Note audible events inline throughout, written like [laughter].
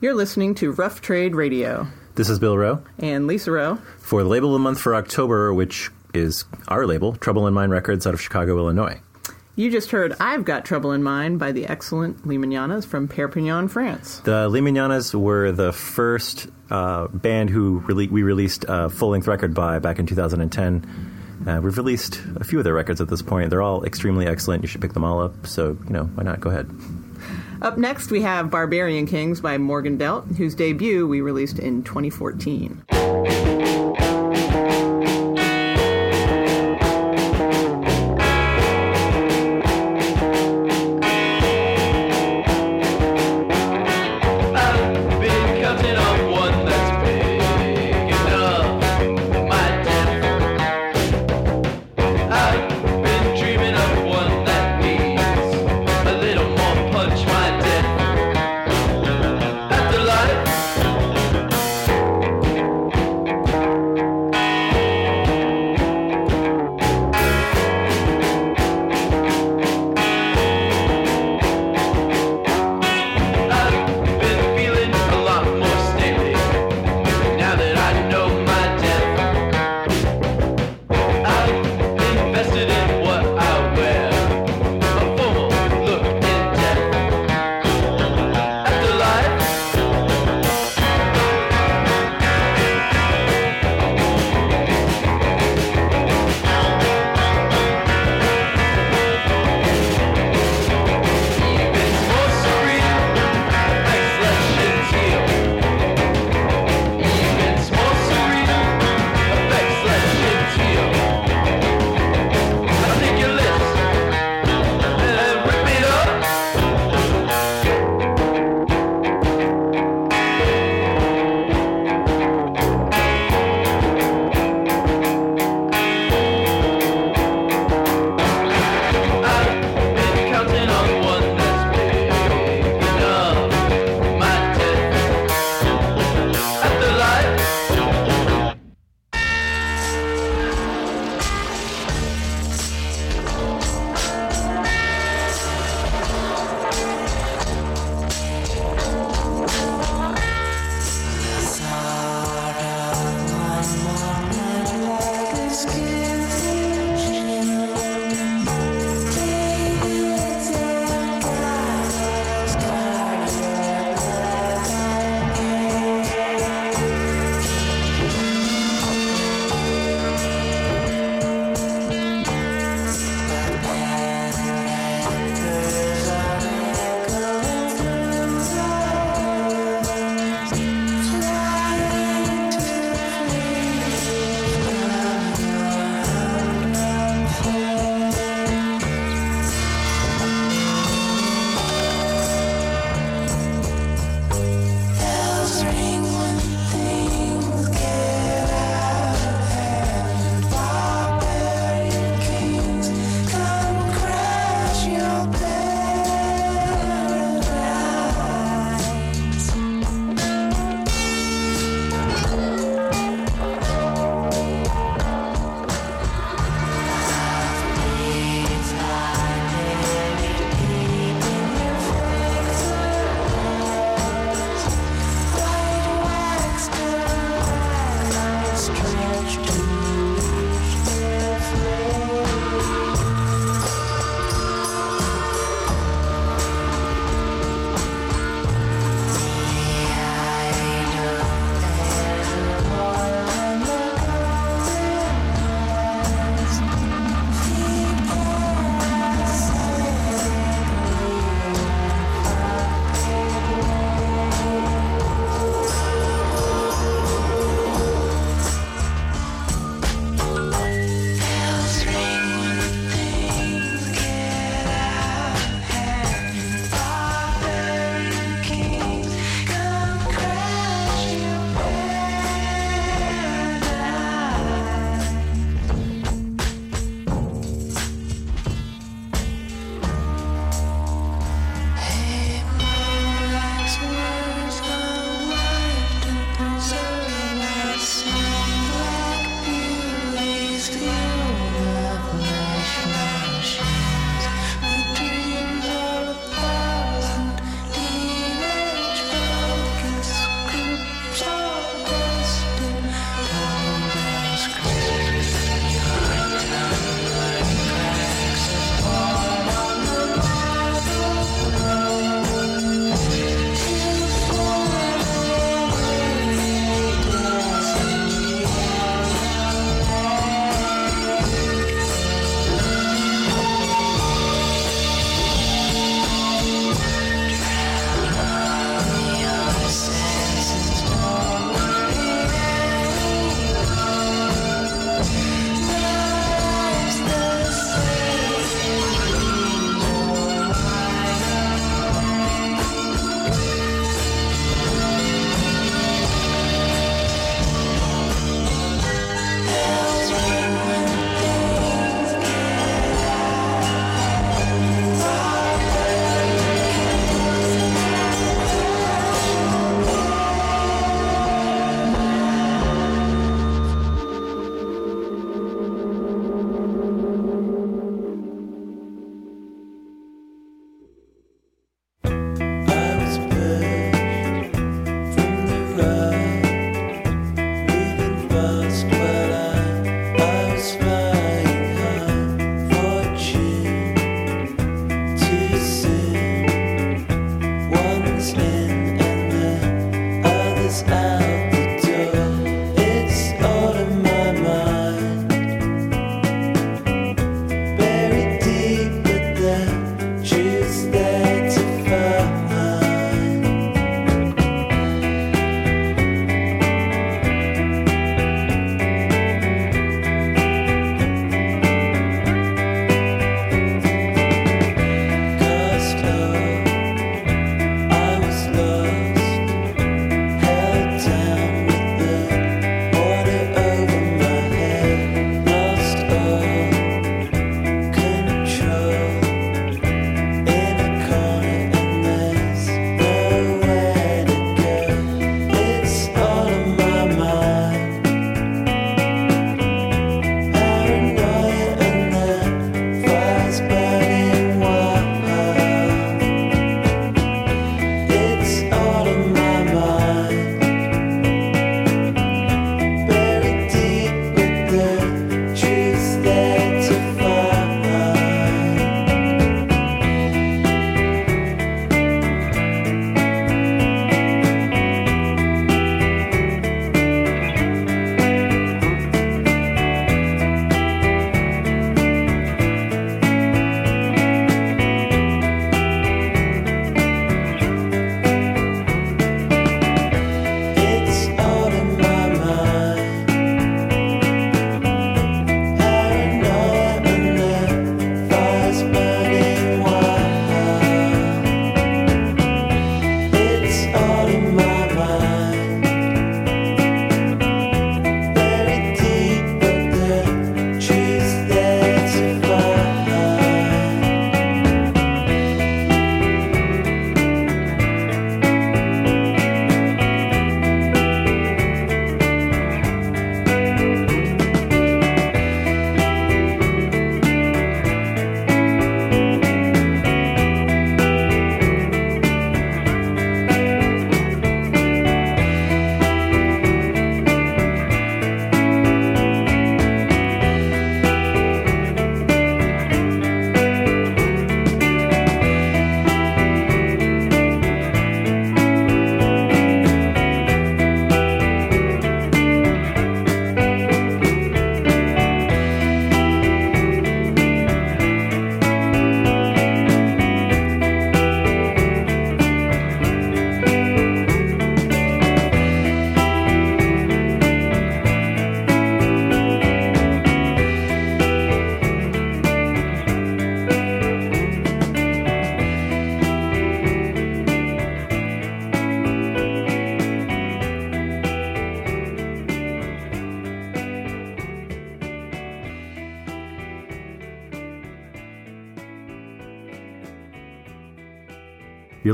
You're listening to Rough Trade Radio This is Bill Roe and Lisa Roe. for the label of the month for October, which is our label, Trouble in Mind Records out of Chicago, Illinois. You just heard I've Got Trouble in Mind by the excellent Limiñanas from Perpignan, France. The Limiñanas were the first uh, band who rele- we released a full length record by back in 2010. Uh, we've released a few of their records at this point. They're all extremely excellent. You should pick them all up. So, you know, why not? Go ahead. Up next, we have Barbarian Kings by Morgan Delt, whose debut we released in 2014.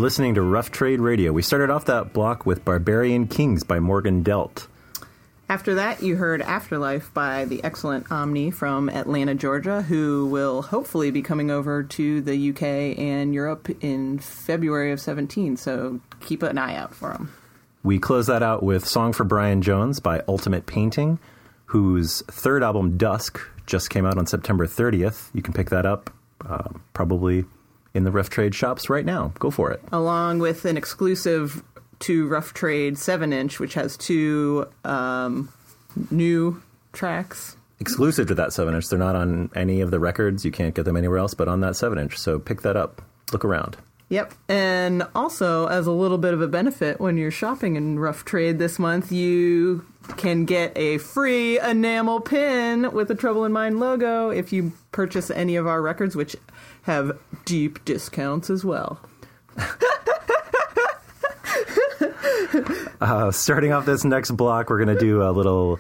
Listening to Rough Trade Radio. We started off that block with Barbarian Kings by Morgan Delt. After that, you heard Afterlife by the excellent Omni from Atlanta, Georgia, who will hopefully be coming over to the UK and Europe in February of 17. So keep an eye out for them. We close that out with Song for Brian Jones by Ultimate Painting, whose third album, Dusk, just came out on September 30th. You can pick that up uh, probably in the Rough Trade shops right now. Go for it. Along with an exclusive to Rough Trade 7 inch, which has two um, new tracks. Exclusive to that 7 inch. They're not on any of the records. You can't get them anywhere else but on that 7 inch. So pick that up. Look around. Yep. And also, as a little bit of a benefit, when you're shopping in Rough Trade this month, you can get a free enamel pin with the Trouble in Mind logo if you purchase any of our records, which have deep discounts as well. [laughs] Uh, starting off this next block, we're going to do a little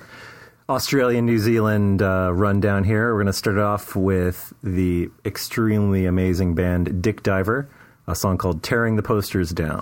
Australian New Zealand uh, rundown here. We're going to start off with the extremely amazing band Dick Diver, a song called Tearing the Posters Down.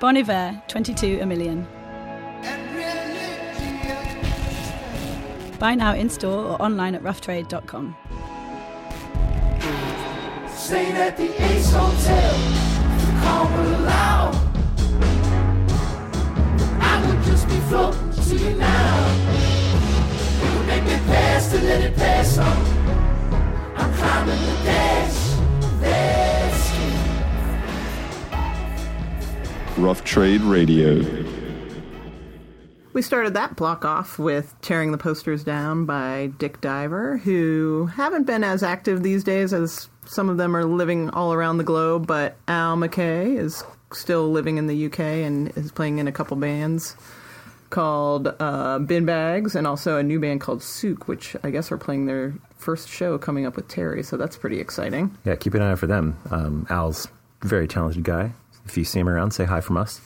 Bon Iver, 22 a million. Buy now in store or online at roughtrade.com. Staying at the Ace Hotel, call loud. I would just be floating to you now. It would make me pass to let it pass on. I'm climbing the dash. Rough Trade Radio. We started that block off with Tearing the Posters Down by Dick Diver, who haven't been as active these days as some of them are living all around the globe, but Al McKay is still living in the UK and is playing in a couple bands called uh, Bin Bags and also a new band called Souk, which I guess are playing their first show coming up with Terry, so that's pretty exciting. Yeah, keep an eye out for them. Um, Al's a very talented guy. If you see him around, say hi from us.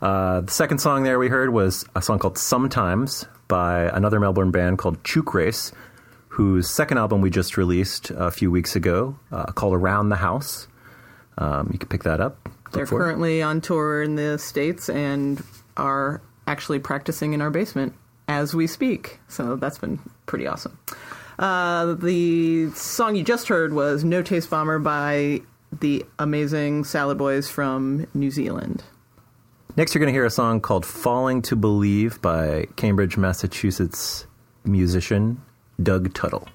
Uh, the second song there we heard was a song called Sometimes by another Melbourne band called Chook Race, whose second album we just released a few weeks ago uh, called Around the House. Um, you can pick that up. They're currently on tour in the States and are actually practicing in our basement as we speak. So that's been pretty awesome. Uh, the song you just heard was No Taste Bomber by the amazing Salad Boys from New Zealand. Next, you're going to hear a song called Falling to Believe by Cambridge, Massachusetts musician Doug Tuttle.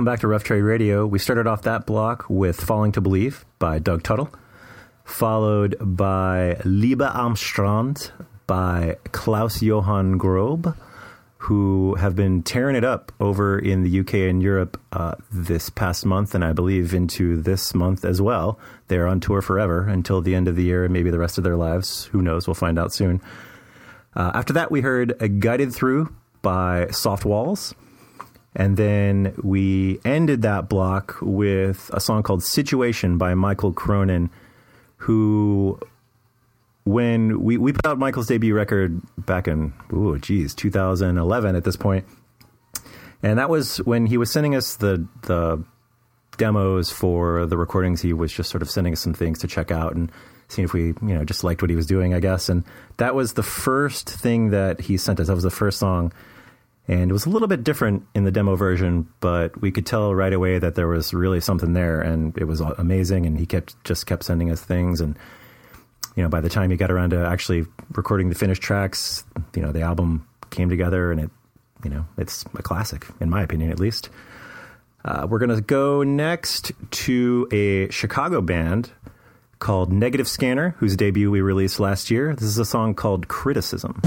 Welcome back to Rough Trade Radio. We started off that block with Falling to Believe by Doug Tuttle, followed by Liebe am Strand by Klaus Johann Grobe, who have been tearing it up over in the UK and Europe uh, this past month, and I believe into this month as well. They're on tour forever until the end of the year and maybe the rest of their lives. Who knows? We'll find out soon. Uh, after that, we heard Guided Through by Soft Walls. And then we ended that block with a song called Situation by Mikal Cronin, who, when we, we put out Mikal's debut record back in, ooh, geez, 2011 at this point. And that was when he was sending us the, the demos for the recordings. He was just sort of sending us some things to check out and seeing if we, you know, just liked what he was doing, I guess. And that was the first thing that he sent us. That was the first song and it was a little bit different in the demo version, but we could tell right away that there was really something there, and it was amazing. And he kept just kept sending us things, and you know, by the time he got around to actually recording the finished tracks, you know, the album came together, and it, you know, it's a classic in my opinion, at least. Uh, we're gonna go next to a Chicago band called Negative Scanner, whose debut we released last year. This is a song called Criticism.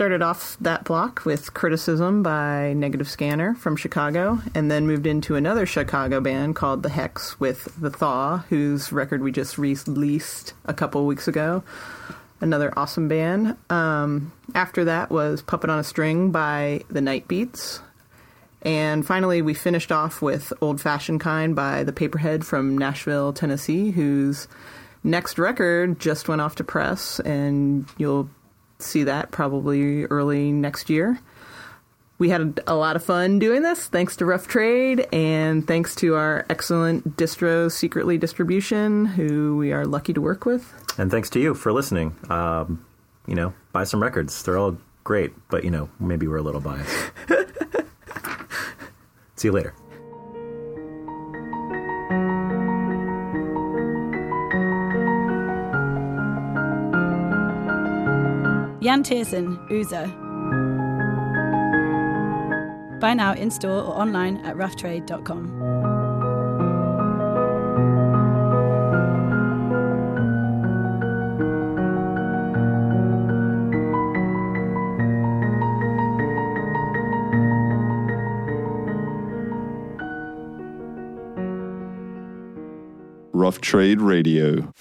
Started off that block with Criticism by Negative Scanner from Chicago, and then moved into another Chicago band called The Hecks with The Thaw, whose record we just released a couple weeks ago. Another awesome band. Um, after that was Puppet on a String by The Night Beats. And finally, we finished off with Old Fashioned Kind by The Paperhead from Nashville, Tennessee, whose next record just went off to press, and you'll see that probably early next year. We had a lot of fun doing this, thanks to Rough Trade, and thanks to our excellent distro Secretly Distribution, who we are lucky to work with. And thanks to you for listening. Um, you know, buy some records. They're all great, but you know, maybe we're a little biased. [laughs] See you later. Yann Tiersen, EUSA. Buy now in store or online at roughtrade.com. Rough Trade Radio.